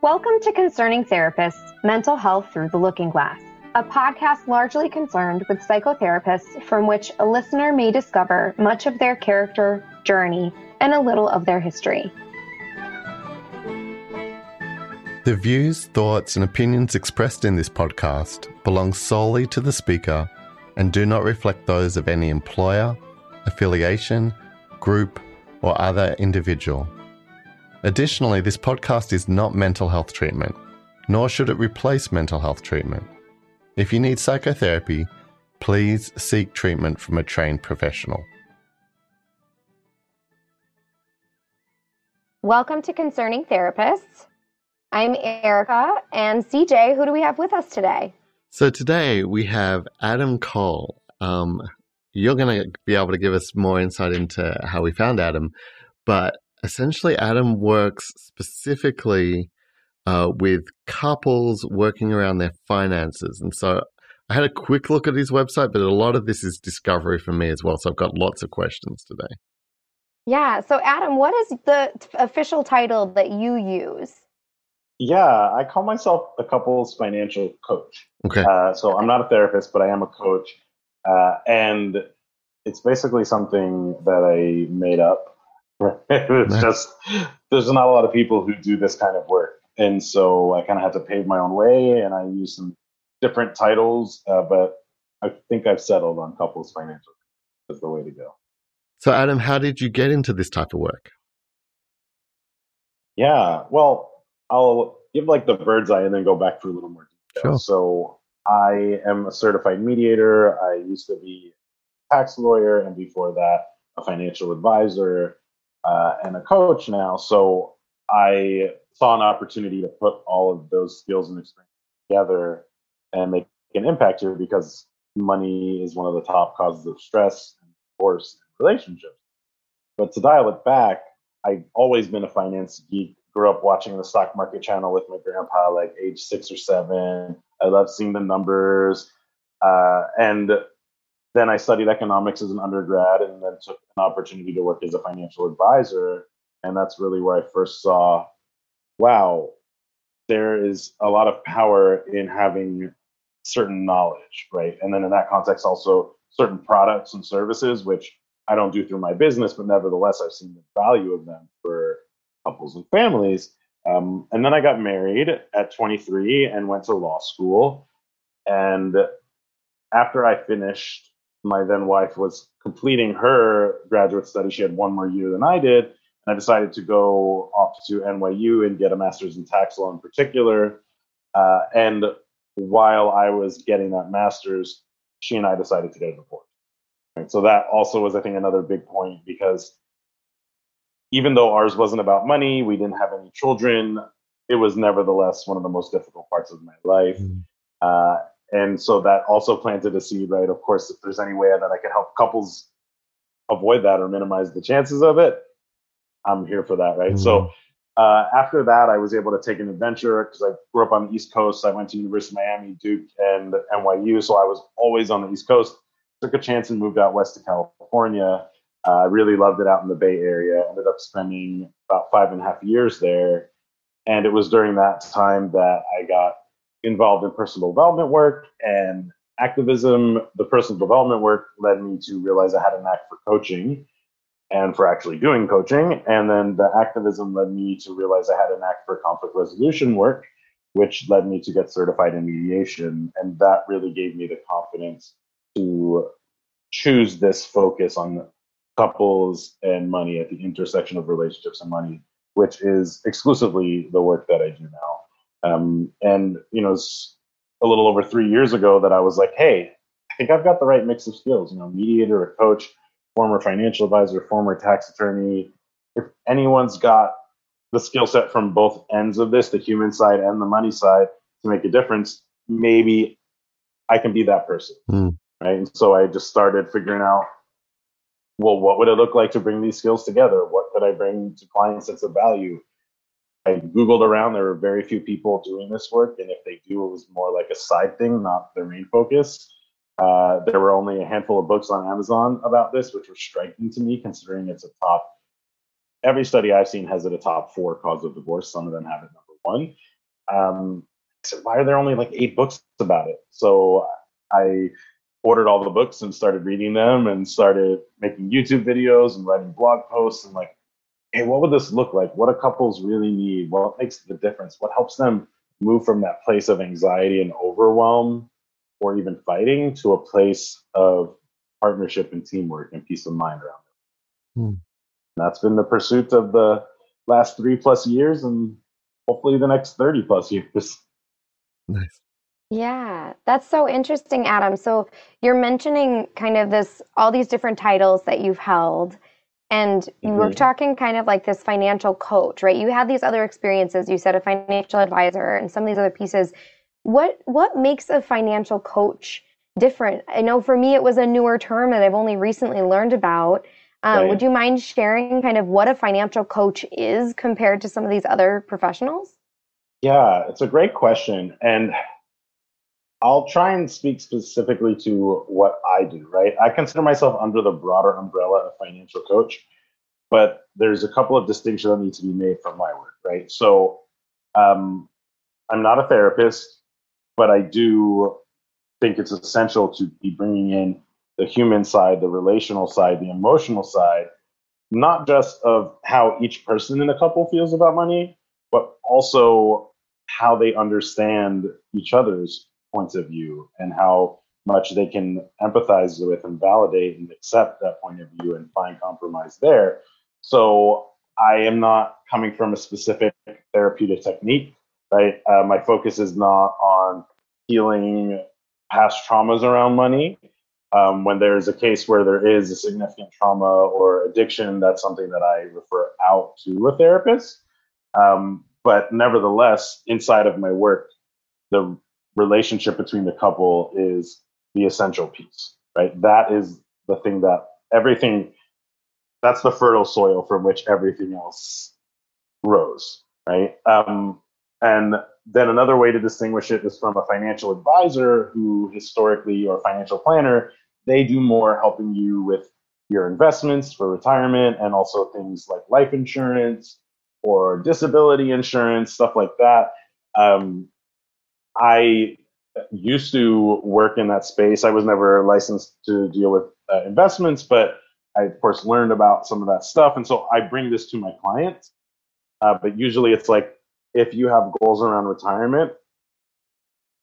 Welcome to Concerning Therapists Mental Health Through the Looking Glass, a podcast largely concerned with psychotherapists from which a listener may discover much of their character, journey, and a little of their history. The views, thoughts, and opinions expressed in this podcast belong solely to the speaker and do not reflect those of any employer, affiliation, group, or other individual. Additionally, this podcast is not mental health treatment, nor should it replace mental health treatment. If you need psychotherapy, please seek treatment from a trained professional. Welcome to Concerning Therapists. I'm Erica and CJ. Who do we have with us today? So today we have Adam Cole. Um, you're going to be able to give us more insight into how we found Adam, but essentially, Adam works specifically uh, with couples working around their finances. And so I had a quick look at his website, but a lot of this is discovery for me as well. So I've got lots of questions today. Yeah. So, Adam, what is the official title that you use? Yeah, I call myself a couples financial coach. Okay. Uh, so I'm not a therapist, but I am a coach. Uh, and it's basically something that I made up it's just there's not a lot of people who do this kind of work, and so I kind of had to pave my own way, and I use some different titles, uh, but I think I've settled on couples financial as the way to go. So, Adam, how did you get into this type of work? Yeah, well, I'll give like the bird's eye and then go back for a little more detail. Sure. So, I am a certified mediator. I used to be a tax lawyer, and before that, a financial advisor uh, and a coach now. So I saw an opportunity to put all of those skills and experience together and make an impact here because money is one of the top causes of stress and divorce and relationships. But to dial it back, I've always been a finance geek. Grew up watching the stock market channel with my grandpa, like age six or seven. I love seeing the numbers. Uh, and then I studied economics as an undergrad and then took an opportunity to work as a financial advisor. And that's really where I first saw wow, there is a lot of power in having certain knowledge, right? And then in that context, also certain products and services, which I don't do through my business, but nevertheless, I've seen the value of them for couples and families. Um, and then I got married at 23 and went to law school. And after I finished my then wife was completing her graduate study. She had one more year than I did. And I decided to go off to NYU and get a master's in tax law in particular. Uh, and while I was getting that master's, she and I decided to get a divorce. Right? So that also was, I think, another big point because even though ours wasn't about money, we didn't have any children, it was nevertheless one of the most difficult parts of my life. Mm. Uh, and so that also planted a seed, right? Of course, if there's any way that I could help couples avoid that or minimize the chances of it, I'm here for that, right? Mm-hmm. So uh, after that, I was able to take an adventure because I grew up on the East Coast. I went to University of Miami, Duke, and NYU, so I was always on the East Coast. Took a chance and moved out west to California. Uh, I uh, really loved it out in the Bay Area. Ended up spending about five and a half years there, and it was during that time that I got involved in personal development work and activism. The personal development work led me to realize I had a knack for coaching and for actually doing coaching. And then the activism led me to realize I had a knack for conflict resolution work, which led me to get certified in mediation. And that really gave me the confidence to choose this focus on couples and money at the intersection of relationships and money, which is exclusively the work that I do now. Um, and you know, it's a little over three years ago that I was like, hey, I think I've got the right mix of skills. You know, mediator, a coach, former financial advisor, former tax attorney. If anyone's got the skill set from both ends of this, the human side and the money side, to make a difference, maybe I can be that person. Mm. Right. And so I just started figuring out, well, what would it look like to bring these skills together? What could I bring to clients that's of value? I Googled around, there were very few people doing this work. And if they do, it was more like a side thing, not their main focus. Uh, there were only a handful of books on Amazon about this, which was striking to me considering it's a top. Every study I've seen has it a top four cause of divorce. Some of them have it number one. um, said, why are there only like eight books about it? So I ordered all the books and started reading them and started making YouTube videos and writing blog posts and like, hey, what would this look like? What do couples really need? What makes the difference? What helps them move from that place of anxiety and overwhelm or even fighting to a place of partnership and teamwork and peace of mind around it. Hmm. That's been the pursuit of the last three plus years and hopefully the next 30 plus years. Nice. Yeah, that's so interesting, Adam. So you're mentioning kind of this, all these different titles that you've held. And you mm-hmm. were talking kind of like this financial coach, right? You had these other experiences. You said a financial advisor and some of these other pieces. What what makes a financial coach different? I know for me it was a newer term that I've only recently learned about. Um, right. Would you mind sharing kind of what a financial coach is compared to some of these other professionals? Yeah, it's a great question. And I'll try and speak specifically to what I do, right? I consider myself under the broader umbrella of financial coach, but there's a couple of distinctions that need to be made from my work, right? So um, I'm not a therapist, but I do think it's essential to be bringing in the human side, the relational side, the emotional side, not just of how each person in a couple feels about money, but also how they understand each other's points of view and how much they can empathize with and validate and accept that point of view and find compromise there. So I am not coming from a specific therapeutic technique, right? Uh, my focus is not on healing past traumas around money. Um, when there is a case where there is a significant trauma or addiction, that's something that I refer out to a therapist. Um, but nevertheless, inside of my work, the relationship between the couple is the essential piece, right? That is the thing that everything, that's the fertile soil from which everything else grows, right? Um, and then another way to distinguish it is from a financial advisor who historically or financial planner, they do more helping you with your investments for retirement and also things like life insurance or disability insurance, stuff like that. Um, I used to work in that space. I was never licensed to deal with uh, investments, but I, of course, learned about some of that stuff. And so I bring this to my clients. Uh, but usually it's like if you have goals around retirement,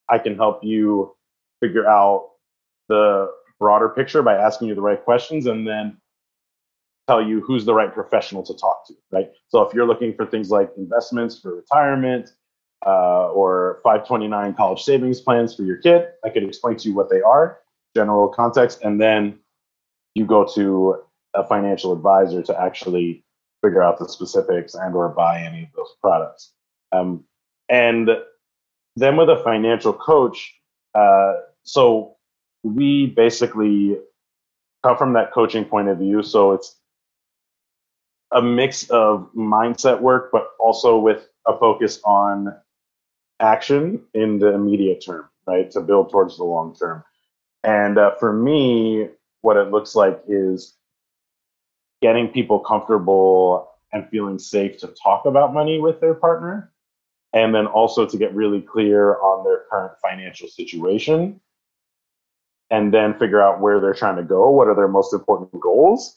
I can help you figure out the broader picture by asking you the right questions and then tell you who's the right professional to talk to, right? So if you're looking for things like investments for retirement uh, or 529 college savings plans for your kid, I could explain to you what they are, general context, and then you go to a financial advisor to actually figure out the specifics and or buy any of those products. Um, and then with a financial coach, uh, so we basically come from that coaching point of view. So it's a mix of mindset work, but also with a focus on action in the immediate term, right? To build towards the long term. And uh, for me, what it looks like is getting people comfortable and feeling safe to talk about money with their partner and then also to get really clear on their current financial situation and then figure out where they're trying to go what are their most important goals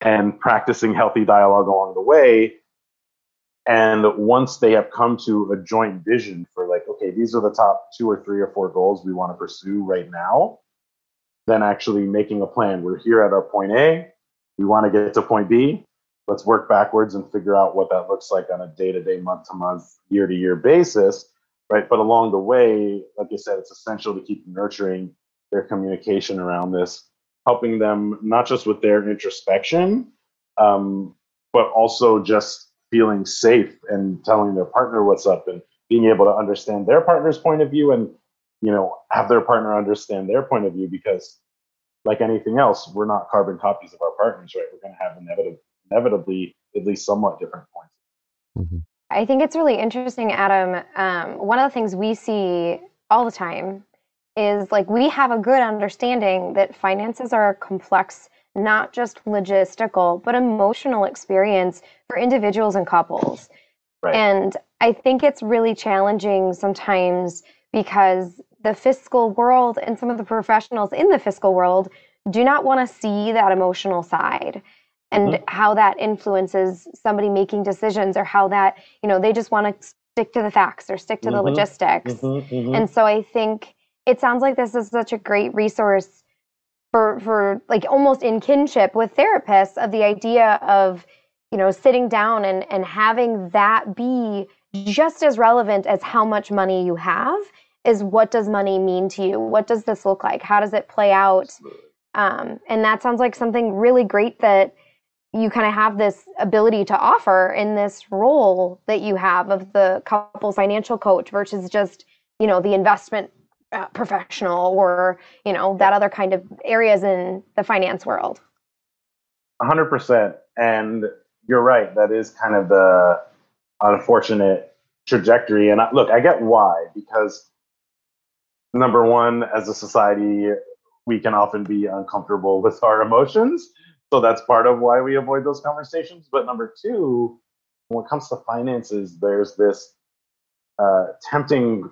and practicing healthy dialogue along the way and once they have come to a joint vision for like okay these are the top two or three or four goals we want to pursue right now then actually making a plan. We're here at our point a. We want to get to point b. Let's work backwards and figure out what that looks like on a day to day, month to month, year to year basis, right? But along the way, like I said, it's essential to keep nurturing their communication around this, helping them not just with their introspection, um, but also just feeling safe and telling their partner what's up and being able to understand their partner's point of view and you know have their partner understand their point of view because like anything else we're not carbon copies of our partners right we're going to have inevitable inevitably at least somewhat different points. Mm-hmm. I think it's really interesting, Adam. Um, one of the things we see all the time is like we have a good understanding that finances are a complex, not just logistical, but emotional experience for individuals and couples. Right. And I think it's really challenging sometimes because the fiscal world and some of the professionals in the fiscal world do not want to see that emotional side and mm-hmm. how that influences somebody making decisions or how that, you know, they just want to stick to the facts or stick to mm-hmm. the logistics. Mm-hmm. mm-hmm. And so I think it sounds like this is such a great resource for for like almost in kinship with therapists of the idea of you know sitting down and and having that be just as relevant as how much money you have is what does money mean to you? What does this look like? How does it play out? Um, and that sounds like something really great that you kind of have this ability to offer in this role that you have of the couple financial coach versus just you know the investment uh, professional or you know that other kind of areas in the finance world. 100% and you're right. That is kind of the unfortunate trajectory. And I, look i get why because number one as a society we can often be uncomfortable with our emotions. So that's part of why we avoid those conversations. But number two when it comes to finances there's this uh, tempting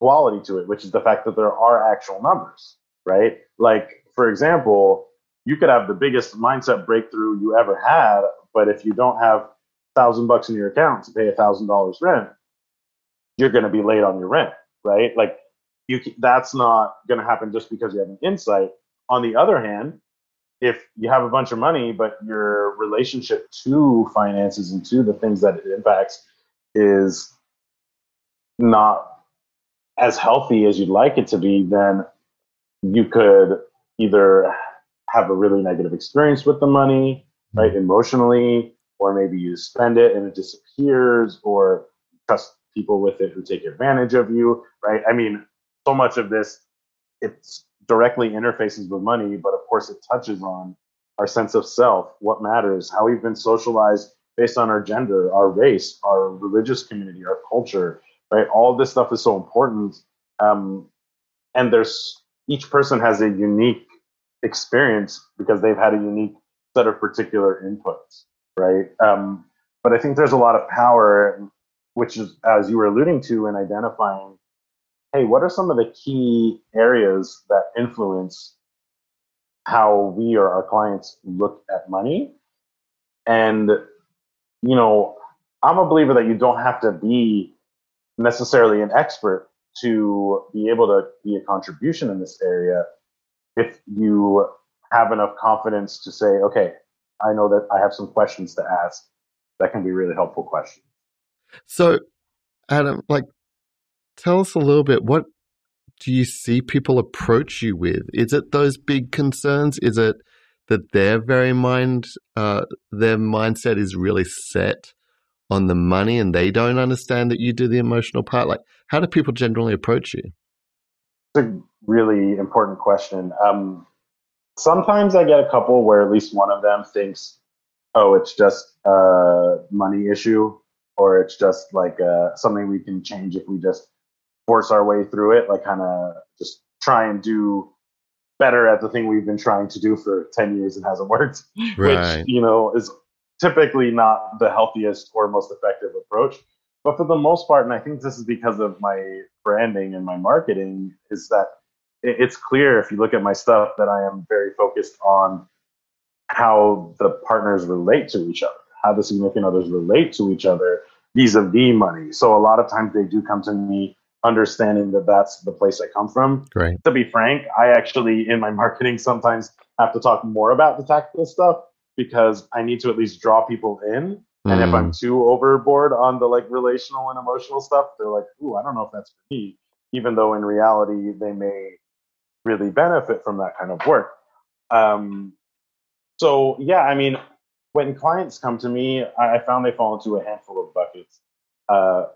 quality to it, which is the fact that there are actual numbers, right? Like, for example, you could have the biggest mindset breakthrough you ever had, but if you don't have thousand bucks in your account to pay a thousand dollars rent, you're going to be late on your rent, right? Like, you that's not going to happen just because you have an insight. On the other hand, if you have a bunch of money, but your relationship to finances and to the things that it impacts is not as healthy as you'd like it to be, then you could either have a really negative experience with the money, mm-hmm. right, emotionally, or maybe you spend it and it disappears, or trust people with it who take advantage of you, right? I mean, so much of this, it's directly interfaces with money, but of course it touches on our sense of self, what matters, how we've been socialized based on our gender, our race, our religious community, our culture, right? All this stuff is so important. Um, and there's each person has a unique experience because they've had a unique set of particular inputs, right? Um, but I think there's a lot of power, which is, as you were alluding to, in identifying, hey, what are some of the key areas that influence how we or our clients look at money? And, you know, I'm a believer that you don't have to be necessarily an expert to be able to be a contribution in this area if you have enough confidence to say, okay, I know that I have some questions to ask that can be really helpful questions. So, Adam, like, tell us a little bit what do you see people approach you with? Is it those big concerns? Is it that their very mind, uh, their mindset is really set on the money and they don't understand that you do the emotional part? Like, how do people generally approach you? It's a really important question. Um, sometimes I get a couple where at least one of them thinks, oh, it's just a money issue or it's just like uh, something we can change if we just force our way through it, like kind of just try and do better at the thing we've been trying to do for 10 years and hasn't worked, right. which, you know, is typically not the healthiest or most effective approach. But for the most part, and I think this is because of my branding and my marketing, is that it's clear if you look at my stuff that I am very focused on how the partners relate to each other, how the significant others relate to each other vis-a-vis money. So a lot of times they do come to me understanding that that's the place I come from. Great. To be frank, I actually in my marketing sometimes have to talk more about the tactical stuff because I need to at least draw people in. And mm. if I'm mm. too overboard on the like relational and emotional stuff, they're like, "Ooh, I don't know if that's for me." Even though in reality they may really benefit from that kind of work. Um, so yeah, I mean, when clients come to me, I, I found they fall into a handful of buckets. Uh,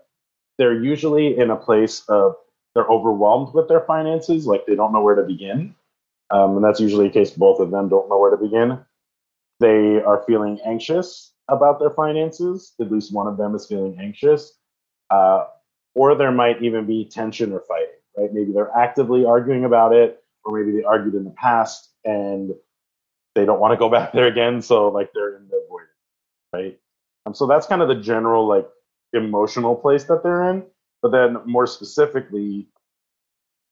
they're usually in a place of they're overwhelmed with their finances, like they don't know where to begin. Um, and that's usually the case. Both of them don't know where to begin they are feeling anxious about their finances. At least one of them is feeling anxious. Uh, or there might even be tension or fighting, right? Maybe they're actively arguing about it, or maybe they argued in the past and they don't want to go back there again. So, like, they're in the void, right? Um, so, that's kind of the general, like, emotional place that they're in. But then more specifically,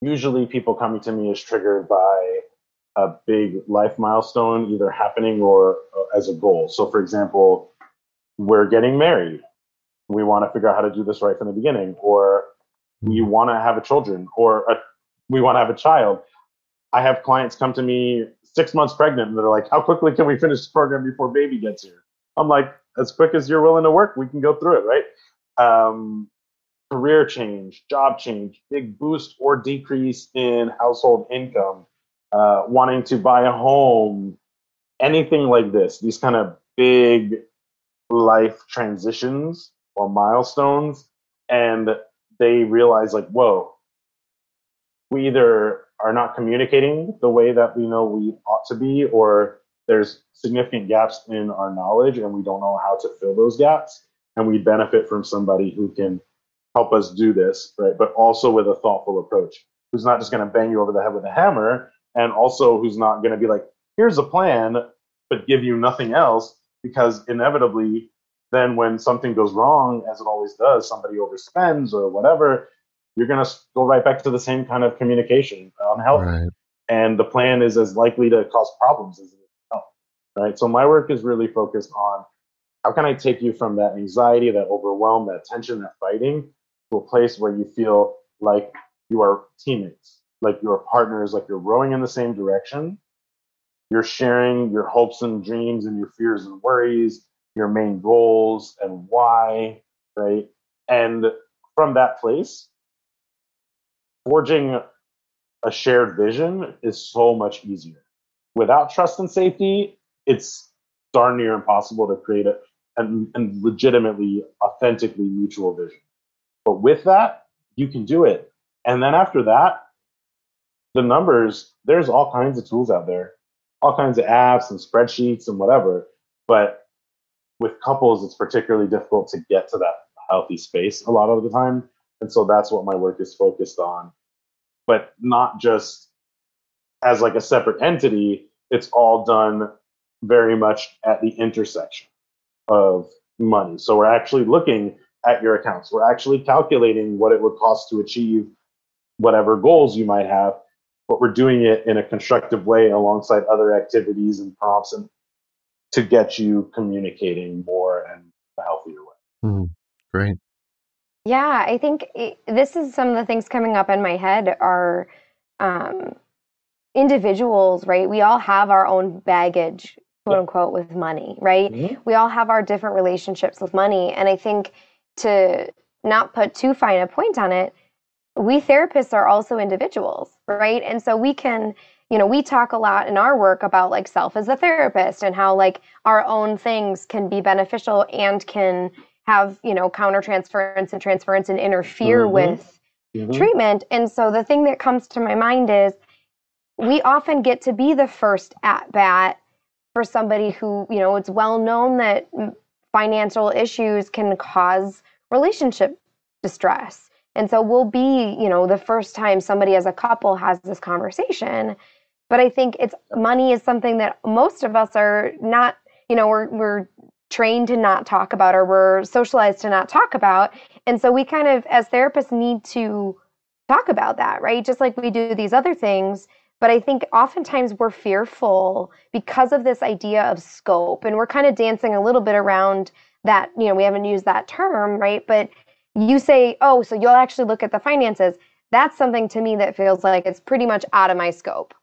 usually people coming to me is triggered by a big life milestone either happening or uh, as a goal. So, for example, we're getting married. We want to figure out how to do this right from the beginning, or we want to have a children, or a, we want to have a child. I have clients come to me six months pregnant and they're like, "How quickly can we finish the program before baby gets here?" I'm like, "As quick as you're willing to work, we can go through it, right?" Um, career change, job change, big boost or decrease in household income, uh, wanting to buy a home, anything like this, these kind of big life transitions or milestones, and they realize, like, whoa, we either are not communicating the way that we know we ought to be, or there's significant gaps in our knowledge and we don't know how to fill those gaps. And we benefit from somebody who can help us do this, right? But also with a thoughtful approach, who's not just going to bang you over the head with a hammer, and also who's not going to be like, here's a plan, but give you nothing else, because inevitably, then when something goes wrong, as it always does, somebody overspends or whatever, you're going to go right back to the same kind of communication on health. Right. And the plan is as likely to cause problems as it is help, right? So my work is really focused on how can I take you from that anxiety, that overwhelm, that tension, that fighting to a place where you feel like you are teammates, like you're partners, like you're rowing in the same direction. You're sharing your hopes and dreams and your fears and worries, your main goals and why, right? And from that place, forging a shared vision is so much easier. Without trust and safety, it's darn near impossible to create a and, and legitimately, authentically mutual vision. But with that, you can do it. And then after that, the numbers, there's all kinds of tools out there, all kinds of apps and spreadsheets and whatever. But with couples, it's particularly difficult to get to that healthy space a lot of the time. And so that's what my work is focused on. But not just as like a separate entity, it's all done very much at the intersection of money. So we're actually looking at your accounts. We're actually calculating what it would cost to achieve whatever goals you might have, but we're doing it in a constructive way alongside other activities and prompts and to get you communicating more and a healthier way. Mm, great. Yeah, I think it, this is some of the things coming up in my head are um, individuals, right? We all have our own baggage, quote unquote, with money, right? Mm-hmm. We all have our different relationships with money. And I think to not put too fine a point on it, we therapists are also individuals, right? And so we can, you know, we talk a lot in our work about like self as a therapist and how like our own things can be beneficial and can have, you know, countertransference and transference and interfere mm-hmm. with mm-hmm. treatment. And so the thing that comes to my mind is we often get to be the first at bat for somebody who, you know, it's well known that financial issues can cause relationship distress. And so we'll be, you know, the first time somebody as a couple has this conversation. But I think it's money is something that most of us are not, you know, we're we're trained to not talk about or we're socialized to not talk about. And so we kind of as therapists need to talk about that, right? Just like we do these other things. But I think oftentimes we're fearful because of this idea of scope. And we're kind of dancing a little bit around that, you know, we haven't used that term, right? But you say, oh, so you'll actually look at the finances. That's something to me that feels like it's pretty much out of my scope.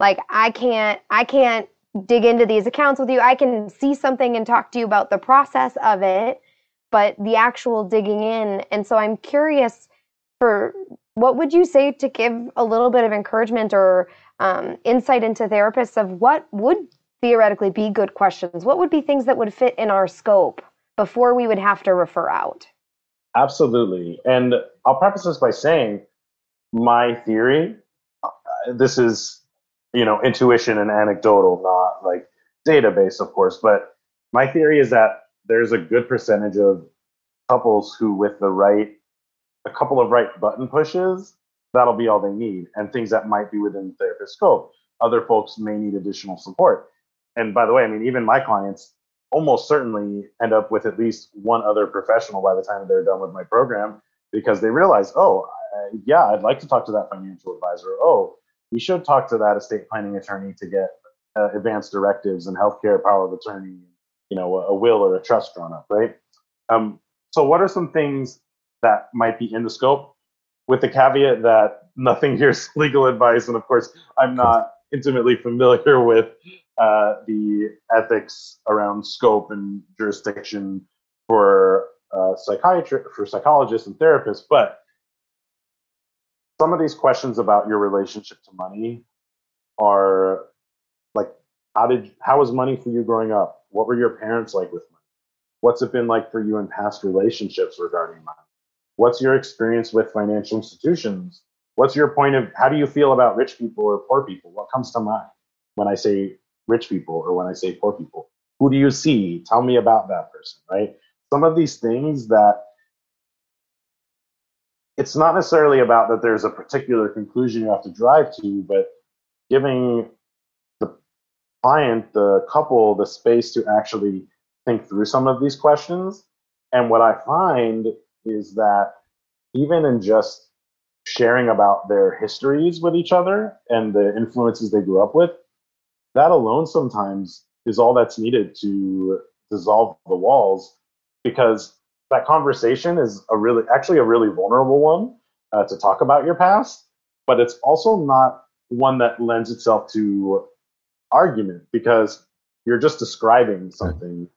Like I can't, I can't dig into these accounts with you. I can see something and talk to you about the process of it, but the actual digging in. And so I'm curious for what would you say to give a little bit of encouragement or um, insight into therapists of what would theoretically be good questions? What would be things that would fit in our scope before we would have to refer out? Absolutely. And I'll preface this by saying my theory, uh, this is, you know, intuition and anecdotal, not like database, of course, but my theory is that there's a good percentage of couples who, with the right, a couple of right button pushes, that'll be all they need, and things that might be within the therapist scope. Other folks may need additional support. And by the way, I mean, even my clients, almost certainly end up with at least one other professional by the time they're done with my program because they realize, oh, uh, yeah, I'd like to talk to that financial advisor. Oh, we should talk to that estate planning attorney to get uh, advanced directives and healthcare power of attorney, you know, a, a will or a trust drawn up, right? Um, so, what are some things that might be in the scope? With the caveat that nothing here is legal advice, and of course, I'm not intimately familiar with uh, the ethics around scope and jurisdiction for uh, psychiatry for psychologists and therapists, but some of these questions about your relationship to money are like how did how was money for you growing up? What were your parents like with money? What's it been like for you in past relationships regarding money? What's your experience with financial institutions? What's your point of how do you feel about rich people or poor people? What comes to mind when i say rich people or when i say poor people who do you see tell me about that person right some of these things that it's not necessarily about that there's a particular conclusion you have to drive to, but giving the client, the couple, the space to actually think through some of these questions. And what I find is that even in just sharing about their histories with each other and the influences they grew up with, that alone sometimes is all that's needed to dissolve the walls because that conversation is a really actually a really vulnerable one uh, to talk about your past but it's also not one that lends itself to argument because you're just describing something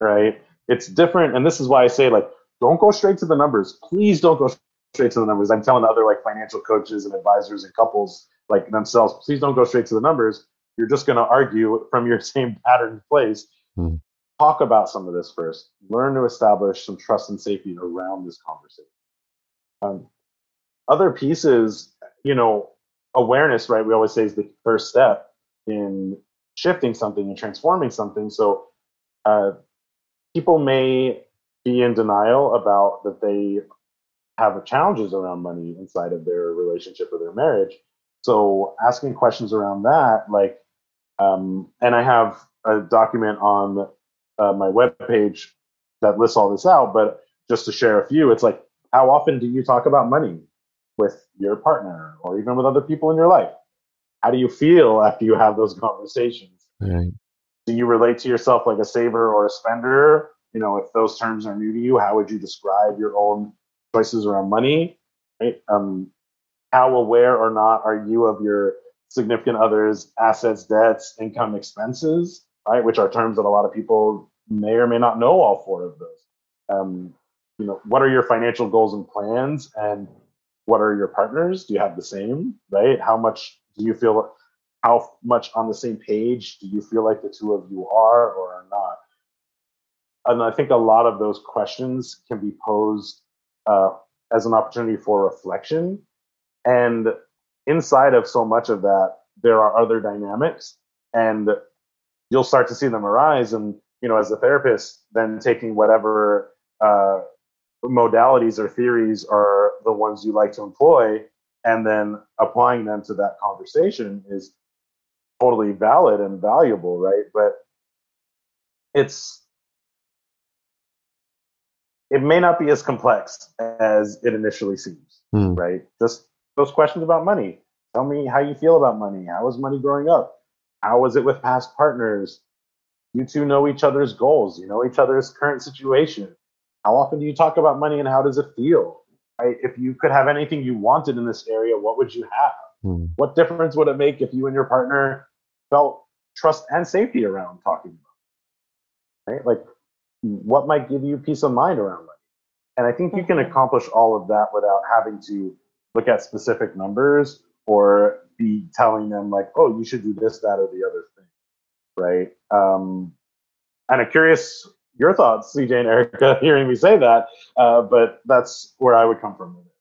right? It's different and this is why i say like don't go straight to the numbers. Please don't go straight to the numbers. I'm telling other like financial coaches and advisors and couples like themselves please don't go straight to the numbers you're just going to argue from your same pattern place mm talk about some of this first. Learn to establish some trust and safety around this conversation. Um, other pieces, you know, awareness, right? We always say is the first step in shifting something and transforming something. So uh, people may be in denial about that they have challenges around money inside of their relationship or their marriage. So asking questions around that, like, um, and I have a document on uh, my webpage that lists all this out, but just to share a few, it's like, how often do you talk about money with your partner or even with other people in your life? How do you feel after you have those conversations? Right. Do you relate to yourself like a saver or a spender? You know, if those terms are new to you, how would you describe your own choices around money? Right? Um, how aware or not are you of your significant other's assets, debts, income, expenses? right? Which are terms that a lot of people may or may not know all four of those. Um, you know, what are your financial goals and plans, and what are your partners? Do you have the same, right? How much do you feel? How much on the same page do you feel like the two of you are or are not? And I think a lot of those questions can be posed uh, as an opportunity for reflection. And inside of so much of that, there are other dynamics. And you'll start to see them arise. And you know, as a therapist, then taking whatever uh, modalities or theories are the ones you like to employ, and then applying them to that conversation is totally valid and valuable, right? But it's it may not be as complex as it initially seems, mm. right? Just those questions about money. Tell me how you feel about money. How was money growing up? How was it with past partners? You two know each other's goals. You know each other's current situation. How often do you talk about money and how does it feel? Right? If you could have anything you wanted in this area, what would you have? Hmm. What difference would it make if you and your partner felt trust and safety around talking about? It? Right? Like, what might give you peace of mind around money? And I think you can mm-hmm. accomplish all of that without having to look at specific numbers or be telling them like, oh, you should do this, that, or the other thing, right? Um, and I'm curious your thoughts, CJ and Erica, hearing me say that, uh, but that's where I would come from with it.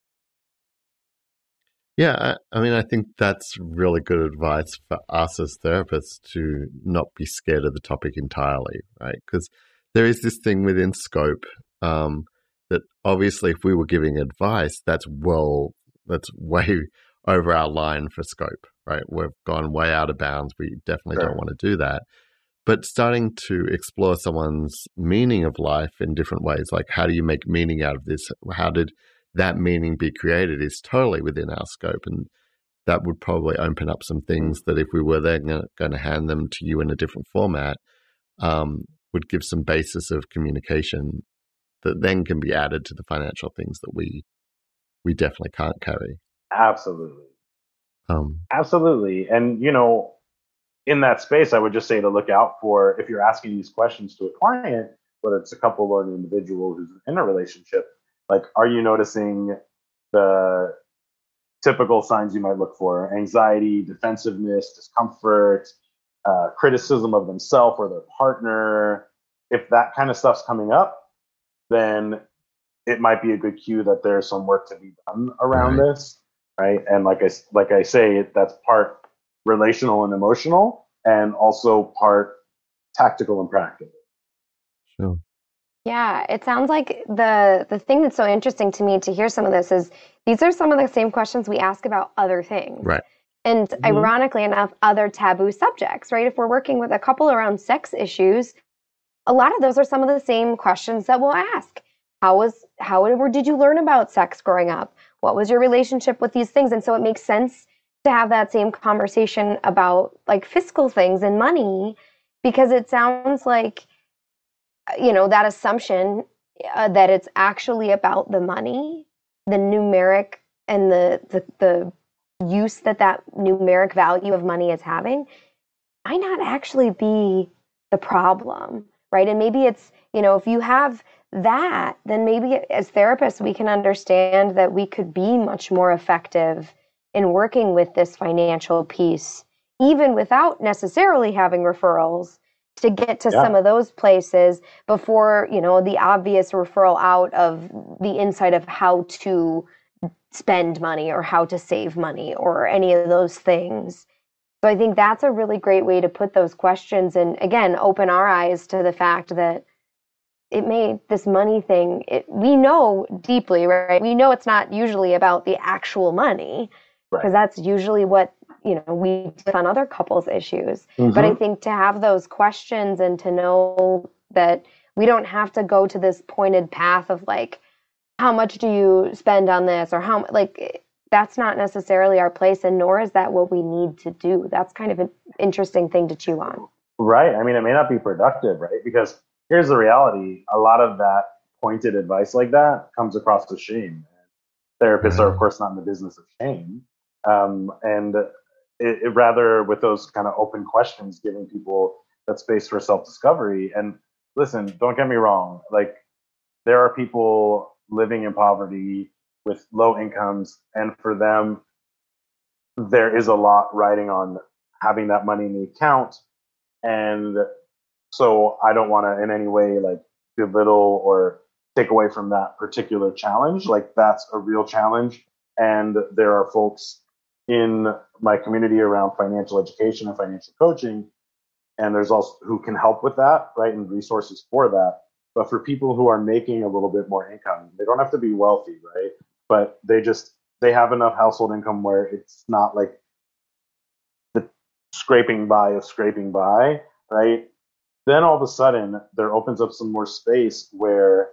Yeah, I, I mean, I think that's really good advice for us as therapists to not be scared of the topic entirely, right? Because there is this thing within scope um, that obviously, if we were giving advice, that's well, that's way over our line for scope, right? We've gone way out of bounds. We definitely sure. don't want to do that. but starting to explore someone's meaning of life in different ways, like how do you make meaning out of this? How did that meaning be created is totally within our scope. And that would probably open up some things that if we were then going to hand them to you in a different format, um, would give some basis of communication that then can be added to the financial things that we we definitely can't carry. Absolutely. Um, Absolutely. And you know, in that space, I would just say to look out for if you're asking these questions to a client, whether it's a couple or an individual who's in a relationship, like are you noticing the typical signs you might look for anxiety, defensiveness, discomfort, uh, criticism of themselves or their partner. If that kind of stuff's coming up, then it might be a good cue that there's some work to be done around right. this, right? And like I like I say, that's part relational and emotional, and also part tactical and practical. Sure. Yeah, it sounds like the the thing that's so interesting to me to hear some of this is these are some of the same questions we ask about other things. Right. And mm-hmm. ironically enough, other taboo subjects, right? If we're working with a couple around sex issues, a lot of those are some of the same questions that we'll ask. How was how did you learn about sex growing up? What was your relationship with these things? And so it makes sense to have that same conversation about like fiscal things and money because it sounds like you know that assumption uh, that it's actually about the money the numeric and the, the the use that that numeric value of money is having might not actually be the problem right and maybe it's you know if you have that then maybe as therapists we can understand that we could be much more effective in working with this financial piece even without necessarily having referrals to get to yeah. some of those places before you know the obvious referral out of the insight of how to spend money or how to save money or any of those things so i think that's a really great way to put those questions and again open our eyes to the fact that it may this money thing it, we know deeply right we know it's not usually about the actual money because right. that's usually what you know we do on other couples issues mm-hmm. but i mm-hmm. think to have those questions and to know that we don't have to go to this pointed path of like how much do you spend on this or how like that's not necessarily our place and nor is that what we need to do that's kind of an interesting thing to chew on right i mean it may not be productive right because here's the reality a lot of that pointed advice like that comes across as shame therapists are of course not in the business of shame um, and it, it rather with those kind of open questions, giving people that space for self discovery. And listen, don't get me wrong, like there are people living in poverty with low incomes, and for them, there is a lot riding on having that money in the account. And so I don't want to in any way like belittle or take away from that particular challenge. Like that's a real challenge. And there are folks in my community around financial education and financial coaching. And there's also who can help with that, right? And resources for that. But for people who are making a little bit more income, they don't have to be wealthy, right? But they just they have enough household income where it's not like the scraping by of scraping by, right? Then all of a sudden there opens up some more space where,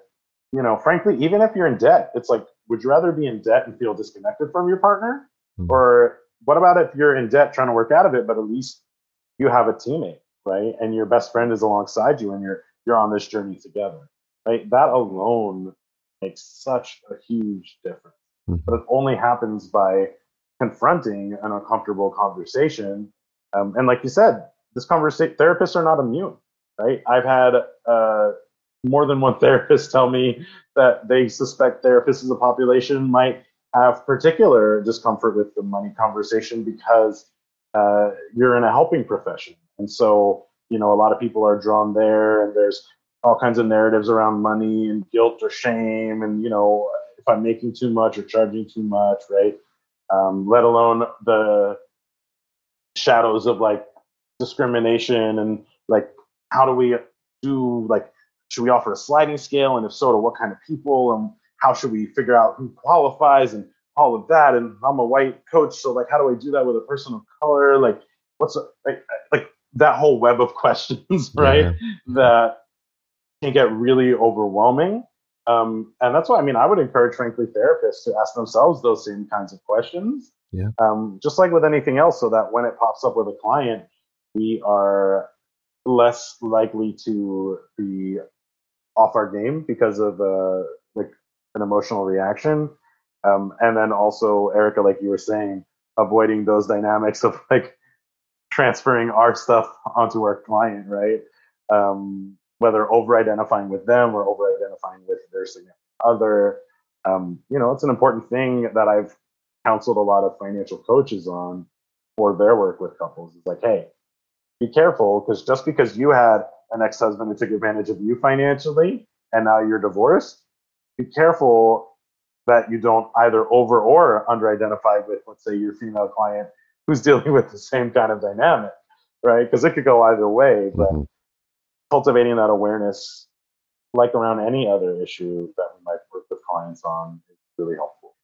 you know, frankly, even if you're in debt, it's like, would you rather be in debt and feel disconnected from your partner? Mm-hmm. Or what about if you're in debt trying to work out of it, but at least you have a teammate, right? And your best friend is alongside you and you're you're on this journey together. Right? That alone makes such a huge difference. Mm-hmm. But it only happens by confronting an uncomfortable conversation. Um, and like you said, this conversation therapists are not immune, right? I've had uh, more than one therapist tell me that they suspect therapists as a population might have particular discomfort with the money conversation because uh, you're in a helping profession. And so, you know, a lot of people are drawn there, and there's all kinds of narratives around money and guilt or shame, and, you know, if I'm making too much or charging too much, right? Um, let alone the shadows of like discrimination and like how do we do like should we offer a sliding scale and if so to what kind of people and how should we figure out who qualifies and all of that. And I'm a white coach, so like, how do I do that with a person of color? Like, what's a, like, like that whole web of questions, right? That can get really overwhelming. Um, and that's why I mean I would encourage, frankly, therapists to ask themselves those same kinds of questions. Yeah. Um, just like with anything else, so that when it pops up with a client, we are less likely to be off our game because of uh, like an emotional reaction. Um, and then also, Erica, like you were saying, avoiding those dynamics of like transferring our stuff onto our client, right? Um, whether over identifying with them or over identifying with their significant other. Um, you know, it's an important thing that I've counseled a lot of financial coaches on for their work with couples. It's like, hey, be careful because just because you had an ex husband who took advantage of you financially and now you're divorced, be careful that you don't either over or under identify with, let's say, your female client who's dealing with the same kind of dynamic, right? Because it could go either way. But mm-hmm. cultivating that awareness, like around any other issue that we might work with clients on, is really helpful.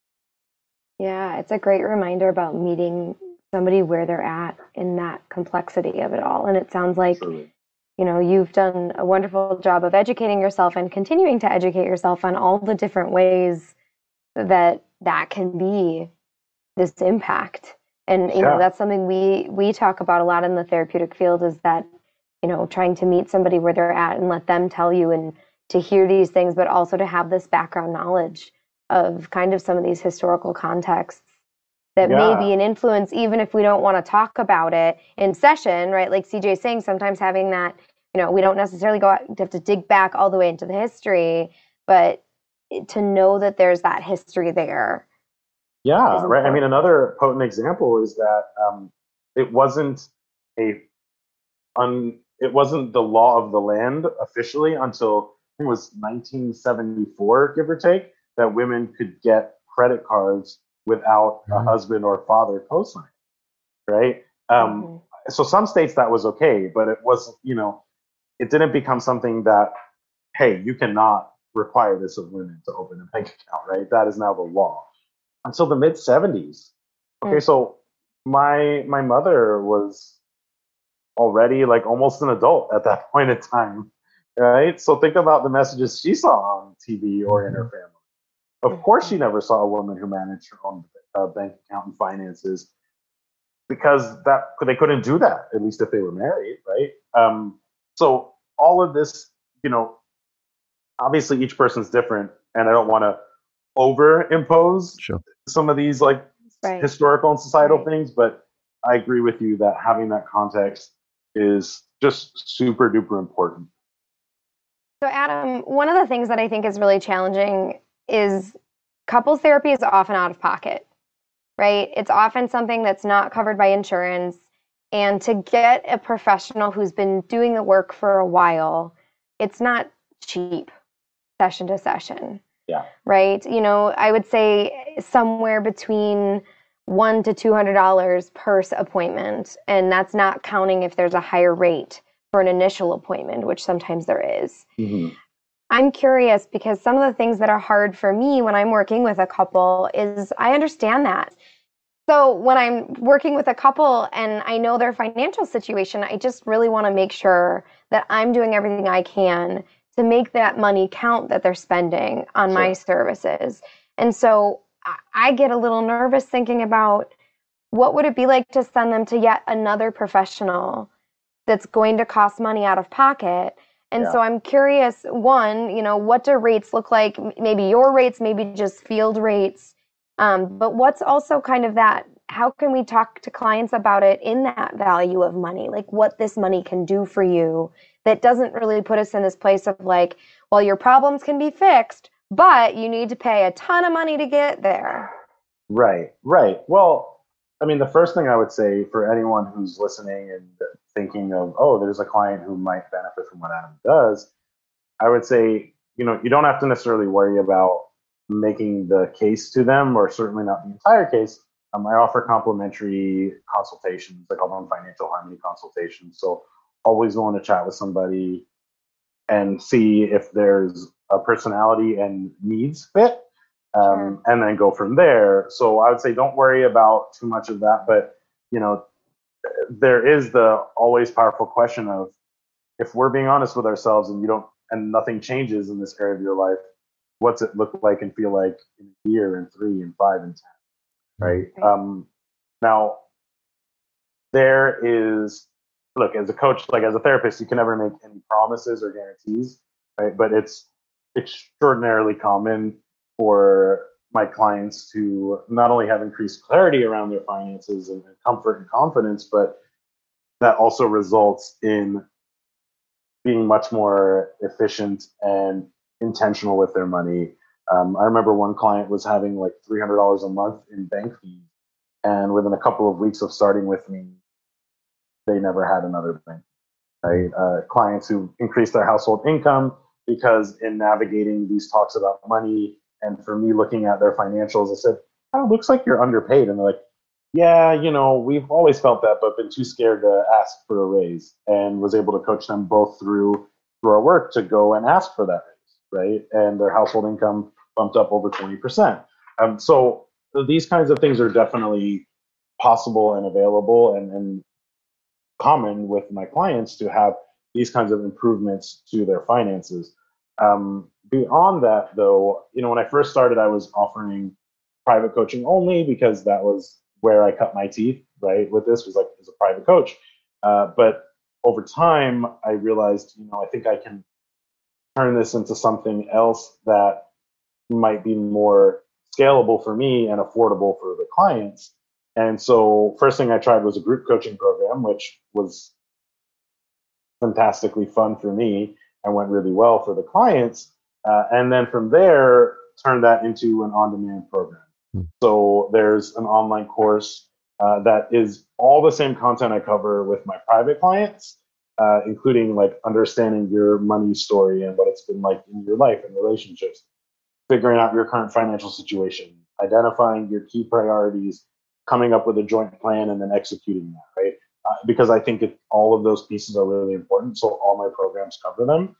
Yeah, it's a great reminder about meeting somebody where they're at in that complexity of it all. And it sounds like, Absolutely. you know, you've done a wonderful job of educating yourself and continuing to educate yourself on all the different ways that that can be this impact and you know that's something we we talk about a lot in the therapeutic field is that you know trying to meet somebody where they're at and let them tell you and to hear these things but also to have this background knowledge of kind of some of these historical contexts that yeah. may be an influence even if we don't want to talk about it in session right like cj is saying sometimes having that you know we don't necessarily go out, have to dig back all the way into the history but to know that there's that history there yeah, right. I mean, another potent example is that um, it wasn't a un, it wasn't the law of the land officially until I think it was 1974, give or take, that women could get credit cards without mm-hmm. a husband or father co-signing. Right. Um, mm-hmm. So some states that was okay, but it wasn't. You know, it didn't become something that hey, you cannot require this of women to open a bank account. Right. That is now the law until the mid 70s. Okay, mm. so my my mother was already like almost an adult at that point in time, right? So think about the messages she saw on TV or in her mm-hmm. family. Of course, she never saw a woman who managed her own uh, bank account and finances because that they couldn't do that at least if they were married, right? Um, so all of this, you know, obviously each person's different, and I don't want to overimpose sure. some of these like right. historical and societal right. things, but I agree with you that having that context is just super duper important. So, Adam, one of the things that I think is really challenging is couples therapy is often out of pocket, right? It's often something that's not covered by insurance. And to get a professional who's been doing the work for a while, it's not cheap session to session. Yeah. Right. You know, I would say somewhere between one to two hundred dollars per appointment, and that's not counting if there's a higher rate for an initial appointment, which sometimes there is. Mm-hmm. I'm curious because some of the things that are hard for me when I'm working with a couple is I understand that. So when I'm working with a couple and I know their financial situation, I just really want to make sure that I'm doing everything I can to make that money count that they're spending on sure. my services. And so I get a little nervous thinking about what would it be like to send them to yet another professional that's going to cost money out of pocket. And yeah. so I'm curious one, you know, what do rates look like? Maybe your rates, maybe just field rates. Um, but what's also kind of that how can we talk to clients about it in that value of money like what this money can do for you that doesn't really put us in this place of like well your problems can be fixed but you need to pay a ton of money to get there right right well i mean the first thing i would say for anyone who's listening and thinking of oh there's a client who might benefit from what adam does i would say you know you don't have to necessarily worry about making the case to them or certainly not the entire case um, I offer complimentary consultations. I call them financial harmony consultations. So always willing to chat with somebody and see if there's a personality and needs fit, um, and then go from there. So I would say don't worry about too much of that, but you know, there is the always powerful question of if we're being honest with ourselves and you don't and nothing changes in this area of your life, what's it look like and feel like in a year and three and five and ten, right? right. Um, now, there is look as a coach, like as a therapist, you can never make any promises or guarantees, right? But it's extraordinarily common for my clients to not only have increased clarity around their finances and, comfort and confidence, but that also results in being much more efficient and intentional with their money. Um, I remember one client was having like $300 a month in bank fees. And within a couple of weeks of starting with me, they never had another bank. Right? Uh, clients who increased their household income because in navigating these talks about money and for me looking at their financials, I said, oh, it looks like you're underpaid. And they're like, yeah, you know, we've always felt that, but been too scared to ask for a raise and was able to coach them both through through our work to go and ask for that raise, right? And their household income bumped up over 20%. Um, so these kinds of things are definitely possible and available and, and common with my clients to have these kinds of improvements to their finances. Um, beyond that, though, you know, when I first started, I was offering private coaching only because that was where I cut my teeth, right? With this was like as a private coach. Uh, but over time, I realized, you know, I think I can turn this into something else that might be more scalable for me and affordable for the clients. And so, first thing I tried was a group coaching program, which was fantastically fun for me and went really well for the clients. Uh, and then from there, turned that into an on demand program. Hmm. So there's an online course uh, that is all the same content I cover with my private clients, uh, including like understanding your money story and what it's been like in your life and relationships, figuring out your current financial situation, identifying your key priorities, coming up with a joint plan, and then executing that, right? Uh, because I think it, all of those pieces are really important. So all my programs cover them.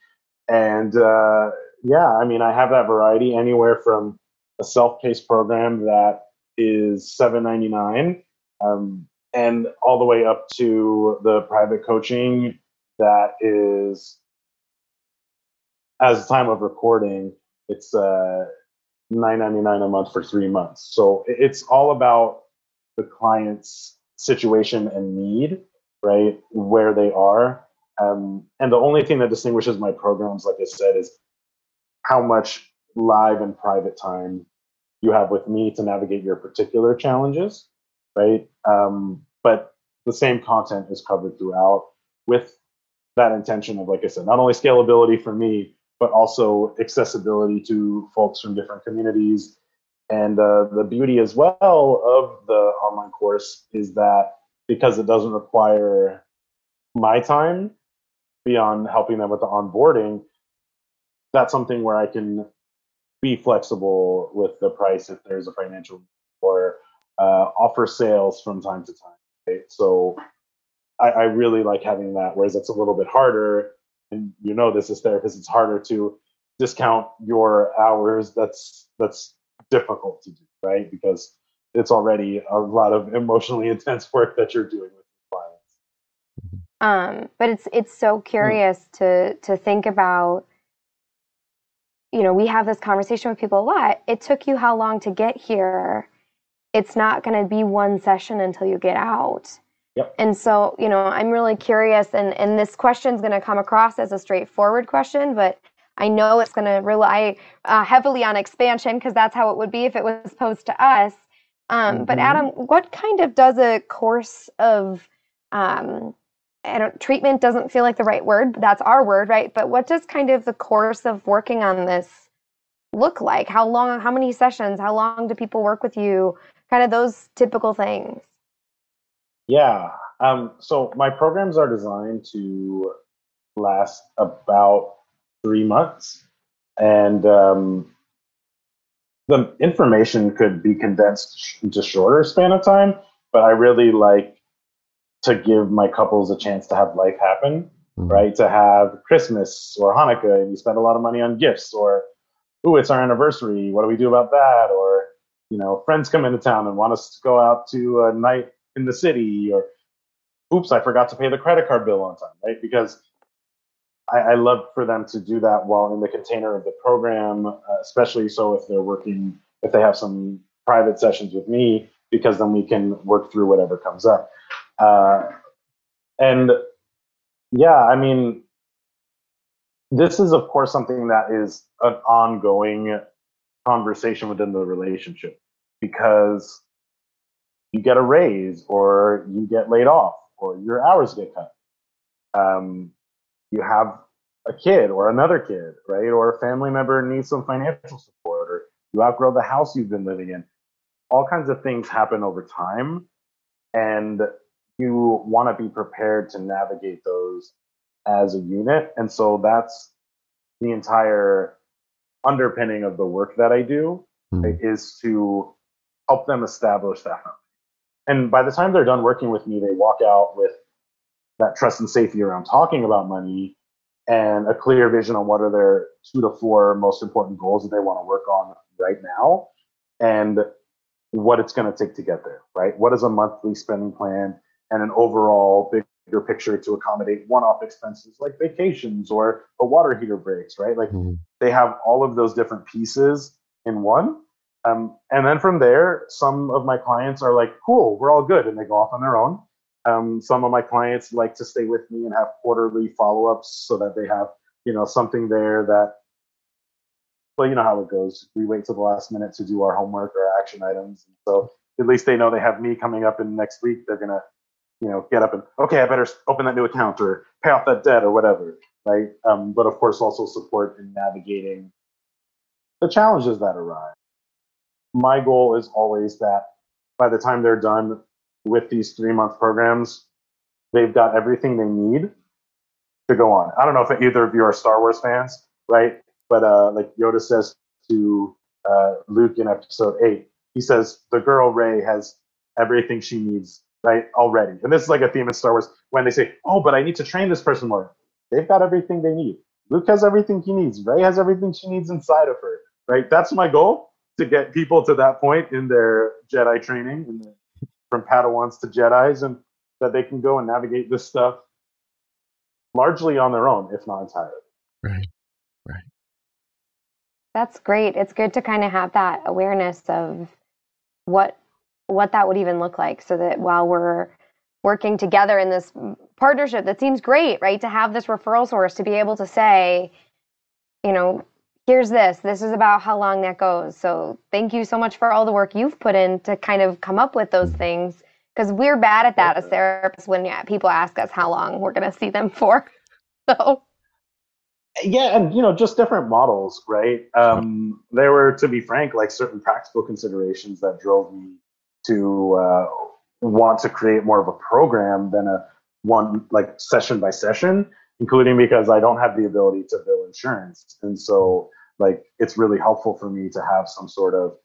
And uh, yeah, I mean, I have that variety anywhere from a self-paced program that is seven ninety nine, um, and all the way up to the private coaching that is, as the time of recording, it's uh, nine ninety nine a month for three months. So it's all about the client's situation and need, right, where they are. Um, and the only thing that distinguishes my programs, like I said, is how much live and private time you have with me to navigate your particular challenges, right? Um, but the same content is covered throughout with that intention of, like I said, not only scalability for me, but also accessibility to folks from different communities. And uh, the beauty as well of the online course is that because it doesn't require my time beyond helping them with the onboarding, that's something where I can be flexible with the price if there's a financial or uh, offer sales from time to time. Right? So I, I, really like having that, whereas it's a little bit harder. And you know this as therapists, it's harder to discount your hours. That's that's difficult to do, right? Because it's already a lot of emotionally intense work that you're doing with your clients. Um, but it's it's so hmm. curious mm. to to think about you know, we have this conversation with people a lot. It took you how long to get here? It's not going to be one session until you get out. Yep. And so, you know, I'm really curious, and, and this question is going to come across as a straightforward question, but I know it's going to rely uh, heavily on expansion because that's how it would be if it was posed to us. Um, mm-hmm. But Adam, what kind of does a course of um, I don't treatment doesn't feel like the right word, but that's our word, right? But what does kind of the course of working on this look like? How long, how many sessions, how long do people work with you? Kind of those typical things. Yeah. Um, so my programs are designed to last about three months. And um, the information could be condensed into shorter span of time, but I really like to give my couples a chance to have life happen, mm-hmm. right? To have Christmas or Hanukkah and you spend a lot of money on gifts or, ooh, it's our anniversary. What do we do about that? Or, you know, friends come into town and want us to go out to a night in the city or oops, I forgot to pay the credit card bill on time, right? Because I, I love for them to do that while in the container of the program, uh, especially so if they're working, if they have some private sessions with me, because then we can work through whatever comes up. Uh, and yeah, I mean, this is of course something that is an ongoing conversation within the relationship because you get a raise or you get laid off or your hours get cut. Um, you have a kid or another kid, right? Or a family member needs some financial support or you outgrow the house you've been living in. All kinds of things happen over time. And you want to be prepared to navigate those as a unit. And so that's the entire underpinning of the work that I do mm. right, is to help them establish that. And by the time they're done working with me, they walk out with that trust and safety around talking about money and a clear vision on what are their two to four most important goals that they want to work on right now and what it's going to take to get there, right? What is a monthly spending plan and an overall bigger picture to accommodate one-off expenses like vacations or a water heater breaks, right? Like mm-hmm. they have all of those different pieces in one. Um, and then from there, some of my clients are like, cool, we're all good. And they go off on their own. Um, some of my clients like to stay with me and have quarterly follow-ups so that they have, you know, something there that, well, you know how it goes. We wait till the last minute to do our homework or action items. And so at least they know they have me coming up in next week. They're going to you know, get up and okay, I better open that new account or pay off that debt or whatever, right? Um, but of course, also support in navigating the challenges that arise. My goal is always that by the time they're done with these three month programs, they've got everything they need to go on. I don't know if either of you are Star Wars fans, right? But uh, like Yoda says to uh, Luke in episode eight, he says the girl Rey has everything she needs right? Already. And this is like a theme in Star Wars when they say, oh, but I need to train this person more. They've got everything they need. Luke has everything he needs. Rey has everything she needs inside of her, right? That's my goal to get people to that point in their Jedi training, the, from Padawans to Jedi's, and that they can go and navigate this stuff largely on their own, if not entirely. Right, right. That's great. It's good to kind of have that awareness of what what that would even look like so that while we're working together in this partnership that seems great, right? To have this referral source to be able to say, you know, here's this. This is about how long that goes. So thank you so much for all the work you've put in to kind of come up with those things. Because we're bad at that as therapists when yeah, people ask us how long we're going to see them for. So. Yeah, and you know, just different models, right? Um, there were, to be frank, like certain practical considerations that drove me to uh, want to create more of a program than a one like session by session, including because I don't have the ability to bill insurance. And so like it's really helpful for me to have some sort of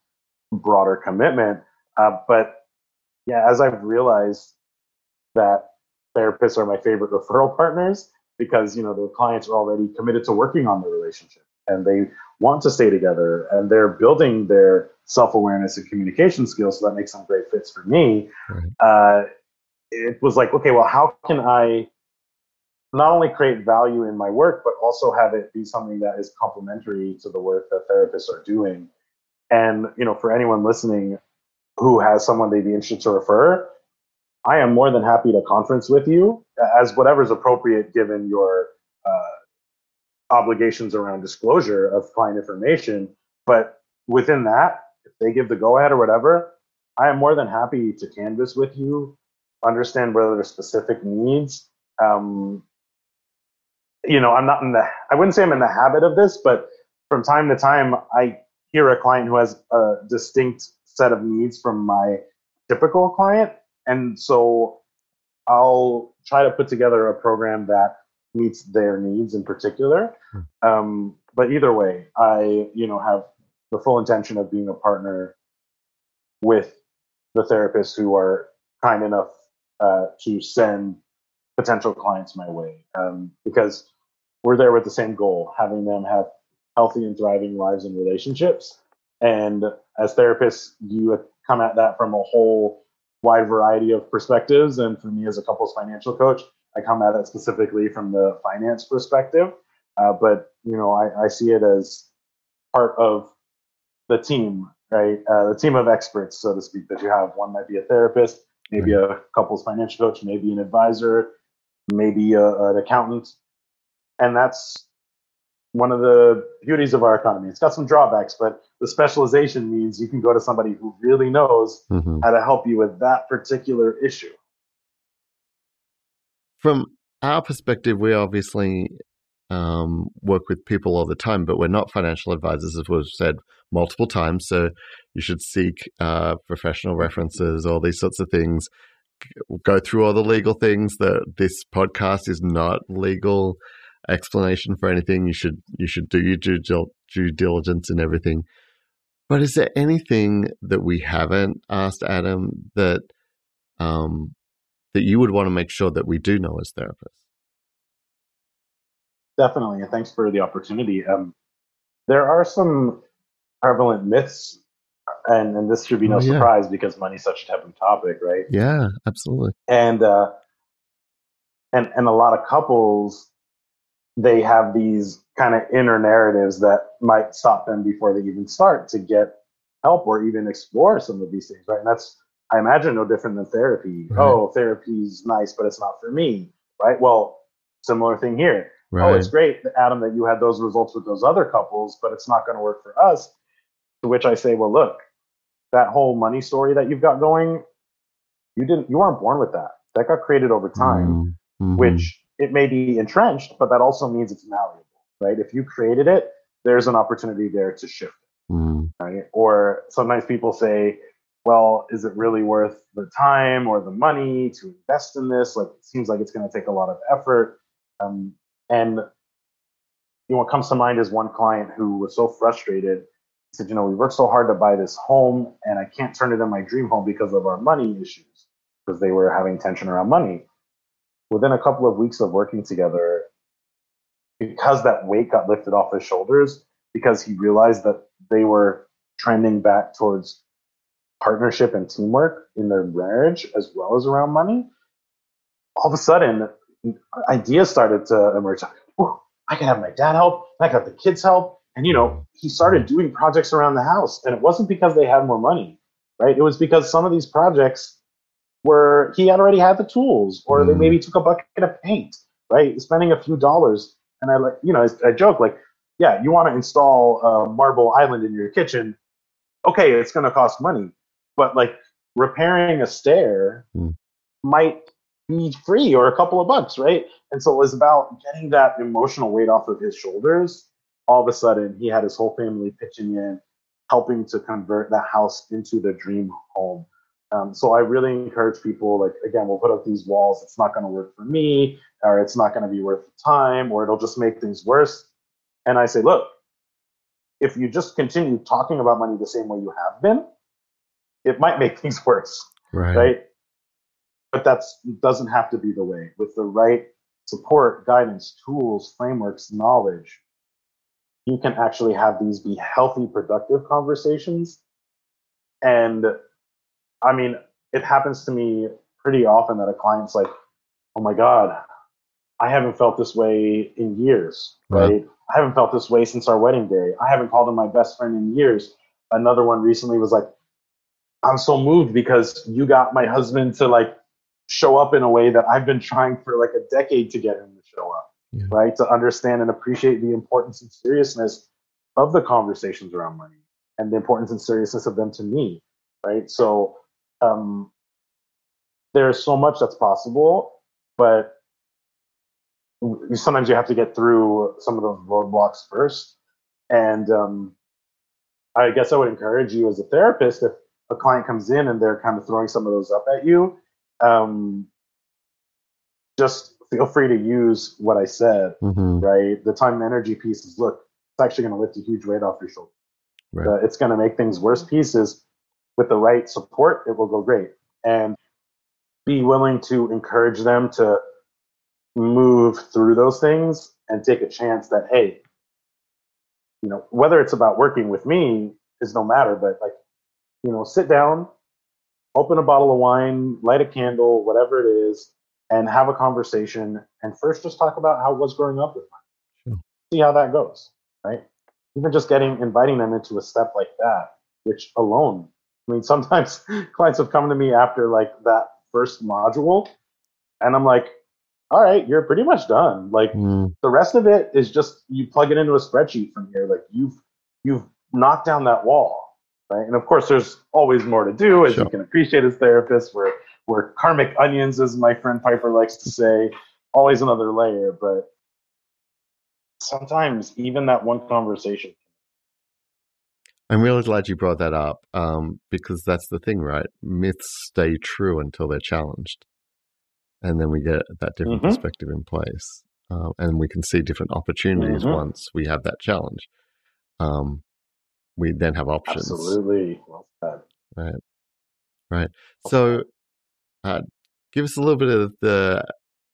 broader commitment. Uh, but yeah, as I've realized that therapists are my favorite referral partners because you know the clients are already committed to working on the relationship and they want to stay together and they're building their self-awareness and communication skills so that makes them great fits for me right. uh, it was like okay well how can i not only create value in my work but also have it be something that is complementary to the work that therapists are doing and you know for anyone listening who has someone they'd be interested to refer i am more than happy to conference with you as whatever is appropriate given your uh, obligations around disclosure of client information but within that if they give the go ahead or whatever, I am more than happy to canvas with you, understand whether there's specific needs. Um, you know, I'm not in the, I wouldn't say I'm in the habit of this, but from time to time, I hear a client who has a distinct set of needs from my typical client. And so I'll try to put together a program that meets their needs in particular. Hmm. Um, but either way, I, you know, have the full intention of being a partner with the therapists who are kind enough uh, to send potential clients my way um, because we're there with the same goal having them have healthy and thriving lives and relationships and as therapists you come at that from a whole wide variety of perspectives. And for me as a couples financial coach, I come at it specifically from the finance perspective. Uh, but you know, I, I, see it as part of the team, right? Uh, the team of experts, so to speak, that you have. One might be a therapist, maybe a couples financial coach, maybe an advisor, maybe a, an accountant, and that's one of the beauties of our economy. It's got some drawbacks, but the specialization means you can go to somebody who really knows mm-hmm. how to help you with that particular issue. From our perspective, we obviously um, work with people all the time, but we're not financial advisors, as we've said multiple times. So you should seek uh, professional references, all these sorts of things. Go through all the legal things. That this podcast is not legal explanation for anything. You should you should do your due, due diligence and everything. But is there anything that we haven't asked Adam that um, that you would want to make sure that we do know as therapists? Definitely, and thanks for the opportunity. Um, there are some prevalent myths, and, and this should be no oh, yeah. surprise because money's such a taboo topic, right? Yeah, absolutely. And uh, and and a lot of couples they have these kind of inner narratives that might stop them before they even start to get help or even explore some of these things, right? And that's, I imagine, no different than therapy. Right. Oh, therapy's nice, but it's not for me, right? Well, similar thing here. Right. Oh, it's great, Adam, that you had those results with those other couples, but it's not going to work for us. To which I say, well, look, that whole money story that you've got going, you didn't, you weren't born with that. That got created over time, mm-hmm. which it may be entrenched, but that also means it's malleable, right? If you created it, there's an opportunity there to shift it, mm. right? Or sometimes people say, well, is it really worth the time or the money to invest in this? Like, it seems like it's going to take a lot of effort. Um, and you know, what comes to mind is one client who was so frustrated. He said, you know, we worked so hard to buy this home, and I can't turn it in my dream home because of our money issues, because they were having tension around money within a couple of weeks of working together, because that weight got lifted off his shoulders, because he realized that they were trending back towards partnership and teamwork in their marriage as well as around money, all of a sudden ideas started to emerge. I can have my dad help, I can have the kids help. And you know, he started doing projects around the house. And it wasn't because they had more money, right? It was because some of these projects where he had already had the tools, or mm. they maybe took a bucket of paint, right? Spending a few dollars. And I like, you know, I, I joke like, yeah, you want to install a marble island in your kitchen. Okay, it's going to cost money, but like repairing a stair mm. might be free or a couple of bucks, right? And so it was about getting that emotional weight off of his shoulders. All of a sudden, he had his whole family pitching in, helping to convert the house into the dream home. Um, so I really encourage people, like, again, we'll put up these walls. It's not going to work for me, or it's not going to be worth the time, or it'll just make things worse. And I say, look, if you just continue talking about money the same way you have been, it might make things worse. Right. right? But that doesn't have to be the way. With the right support, guidance, tools, frameworks, knowledge, you can actually have these be healthy, productive conversations. And I mean, it happens to me pretty often that a client's like, oh my God, I haven't felt this way in years, right? right? I haven't felt this way since our wedding day. I haven't called him my best friend in years. Another one recently was like, I'm so moved because you got my husband to like show up in a way that I've been trying for like a decade to get him to show up, yeah. right? To understand and appreciate the importance and seriousness of the conversations around money and the importance and seriousness of them to me, right? So um, there's so much that's possible, but sometimes you have to get through some of those roadblocks first. And um, I guess I would encourage you as a therapist if a client comes in and they're kind of throwing some of those up at you, um, just feel free to use what I said, mm-hmm. right? The time and energy piece is look, it's actually going to lift a huge weight off your shoulder. Right. It's going to make things worse pieces with the right support, it will go great. And be willing to encourage them to move through those things and take a chance that, hey, you know, whether it's about working with me is no matter, but like, you know, sit down, open a bottle of wine, light a candle, whatever it is, and have a conversation. And first, just talk about how it was growing up with. Sure. See how that goes, right? Even just getting inviting them into a step like that, which alone, I mean, sometimes clients have come to me after like that first module, and I'm like, all right, you're pretty much done. Like mm. the rest of it is just you plug it into a spreadsheet from here. Like you've you've knocked down that wall, right? And of course, there's always more to do, as sure. you can appreciate as therapists. We're we're karmic onions, as my friend Piper likes to say. Always another layer, but sometimes even that one conversation. I'm really glad you brought that up um, because that's the thing, right? Myths stay true until they're challenged and then we get that different mm-hmm. perspective in place, uh, and we can see different opportunities mm-hmm. once we have that challenge. Um, we then have options. Absolutely, well said. Right, right. So, uh, give us a little bit of the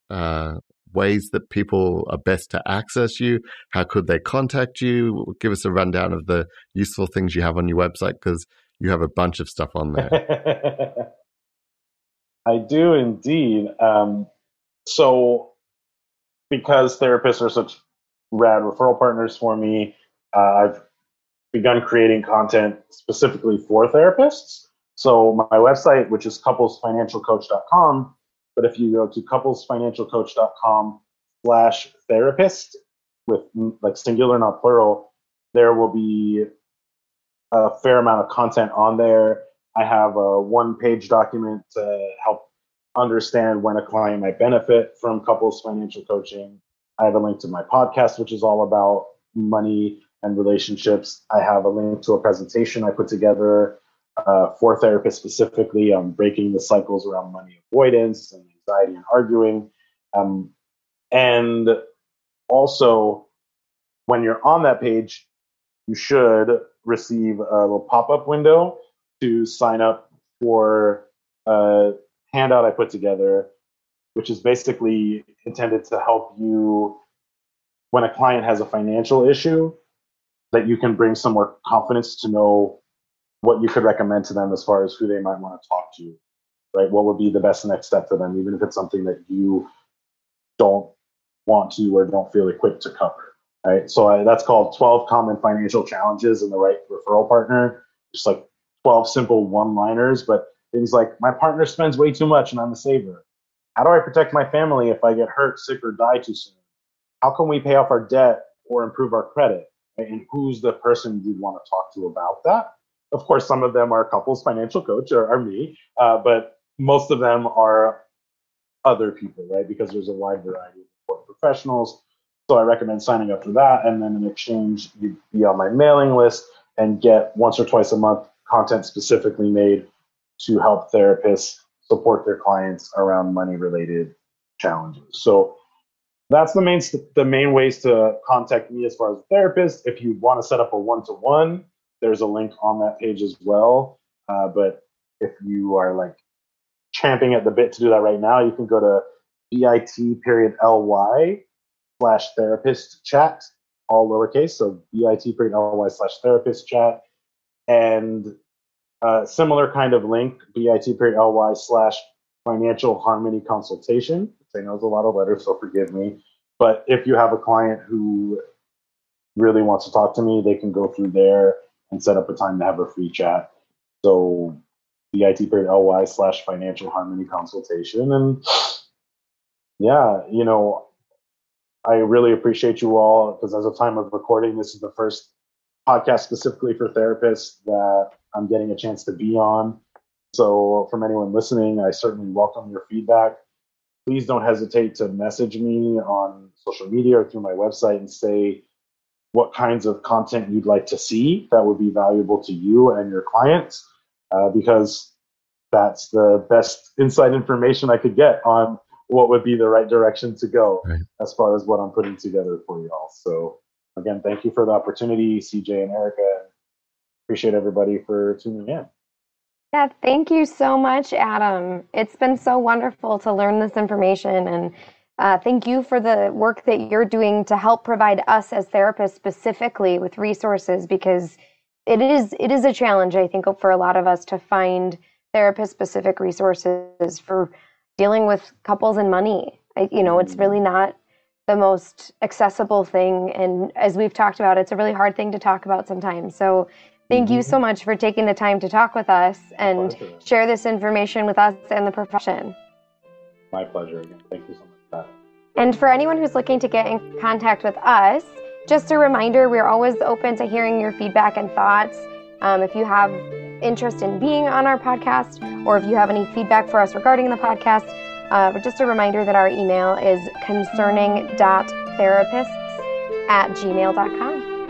uh, ways that people are best to access you. How could they contact you? Give us a rundown of the useful things you have on your website because you have a bunch of stuff on there. I do indeed. Um, so, because therapists are such rad referral partners for me, uh, I've begun creating content specifically for therapists. So, my website, which is couplesfinancialcoach.com, but if you go to couplesfinancialcoach.com slash therapist with like singular, not plural, there will be a fair amount of content on there I have a one page document to help understand when a client might benefit from couples financial coaching. I have a link to my podcast, which is all about money and relationships. I have a link to a presentation I put together uh, for therapists specifically on breaking the cycles around money avoidance and anxiety and arguing. Um, and also, when you're on that page, you should receive a little pop up window to sign up for a handout I put together, which is basically intended to help you when a client has a financial issue, that you can bring some more confidence to know what you could recommend to them as far as who they might want to talk to, right? What would be the best next step for them, even if it's something that you don't want to or don't feel equipped to cover, right? So I, that's called 12 Common Financial Challenges and the Right Referral Partner. Just like 12 simple one liners, but things like my partner spends way too much and I'm a saver. How do I protect my family if I get hurt, sick, or die too soon? How can we pay off our debt or improve our credit? And who's the person you'd want to talk to about that? Of course, some of them are couples financial coach or are me, uh, but most of them are other people, right? Because there's a wide variety of professionals. So I recommend signing up for that. And then in exchange, you'd be on my mailing list and get once or twice a month content specifically made to help therapists support their clients around money related challenges. So that's the main the main ways to contact me as far as a therapist. If you want to set up a one to one, there's a link on that page as well. Uh, but if you are like champing at the bit to do that right now, you can go to bit period ly slash therapist chat, all lowercase. So bit period ly slash therapist chat and a similar kind of link, bit.ly slash financial harmony consultation. I know it's a lot of letters, so forgive me. But if you have a client who really wants to talk to me, they can go through there and set up a time to have a free chat. So bit.ly slash financial harmony consultation. And yeah, you know, I really appreciate you all because as of time of recording, this is the first podcast specifically for therapists that I'm getting a chance to be on. So, from anyone listening, I certainly welcome your feedback. Please don't hesitate to message me on social media or through my website and say what kinds of content you'd like to see that would be valuable to you and your clients, uh, because that's the best inside information I could get on what would be the right direction to go right. as far as what I'm putting together for you all. So, again, thank you for the opportunity, CJ and Erica. Appreciate everybody for tuning in. Yeah, thank you so much, Adam. It's been so wonderful to learn this information and uh, thank you for the work that you're doing to help provide us as therapists specifically with resources because it is it is a challenge I think for a lot of us to find therapist specific resources for dealing with couples and money. I, you know, it's really not the most accessible thing. And as we've talked about, it's a really hard thing to talk about sometimes. So thank mm-hmm. you so much for taking the time to talk with us and share this information with us and the profession. My pleasure. Thank you so much. And for anyone who's looking to get in contact with us, just a reminder we're always open to hearing your feedback and thoughts. Um, if you have interest in being on our podcast or if you have any feedback for us regarding the podcast, uh, just a reminder that our email is concerning.therapists at gmail.com.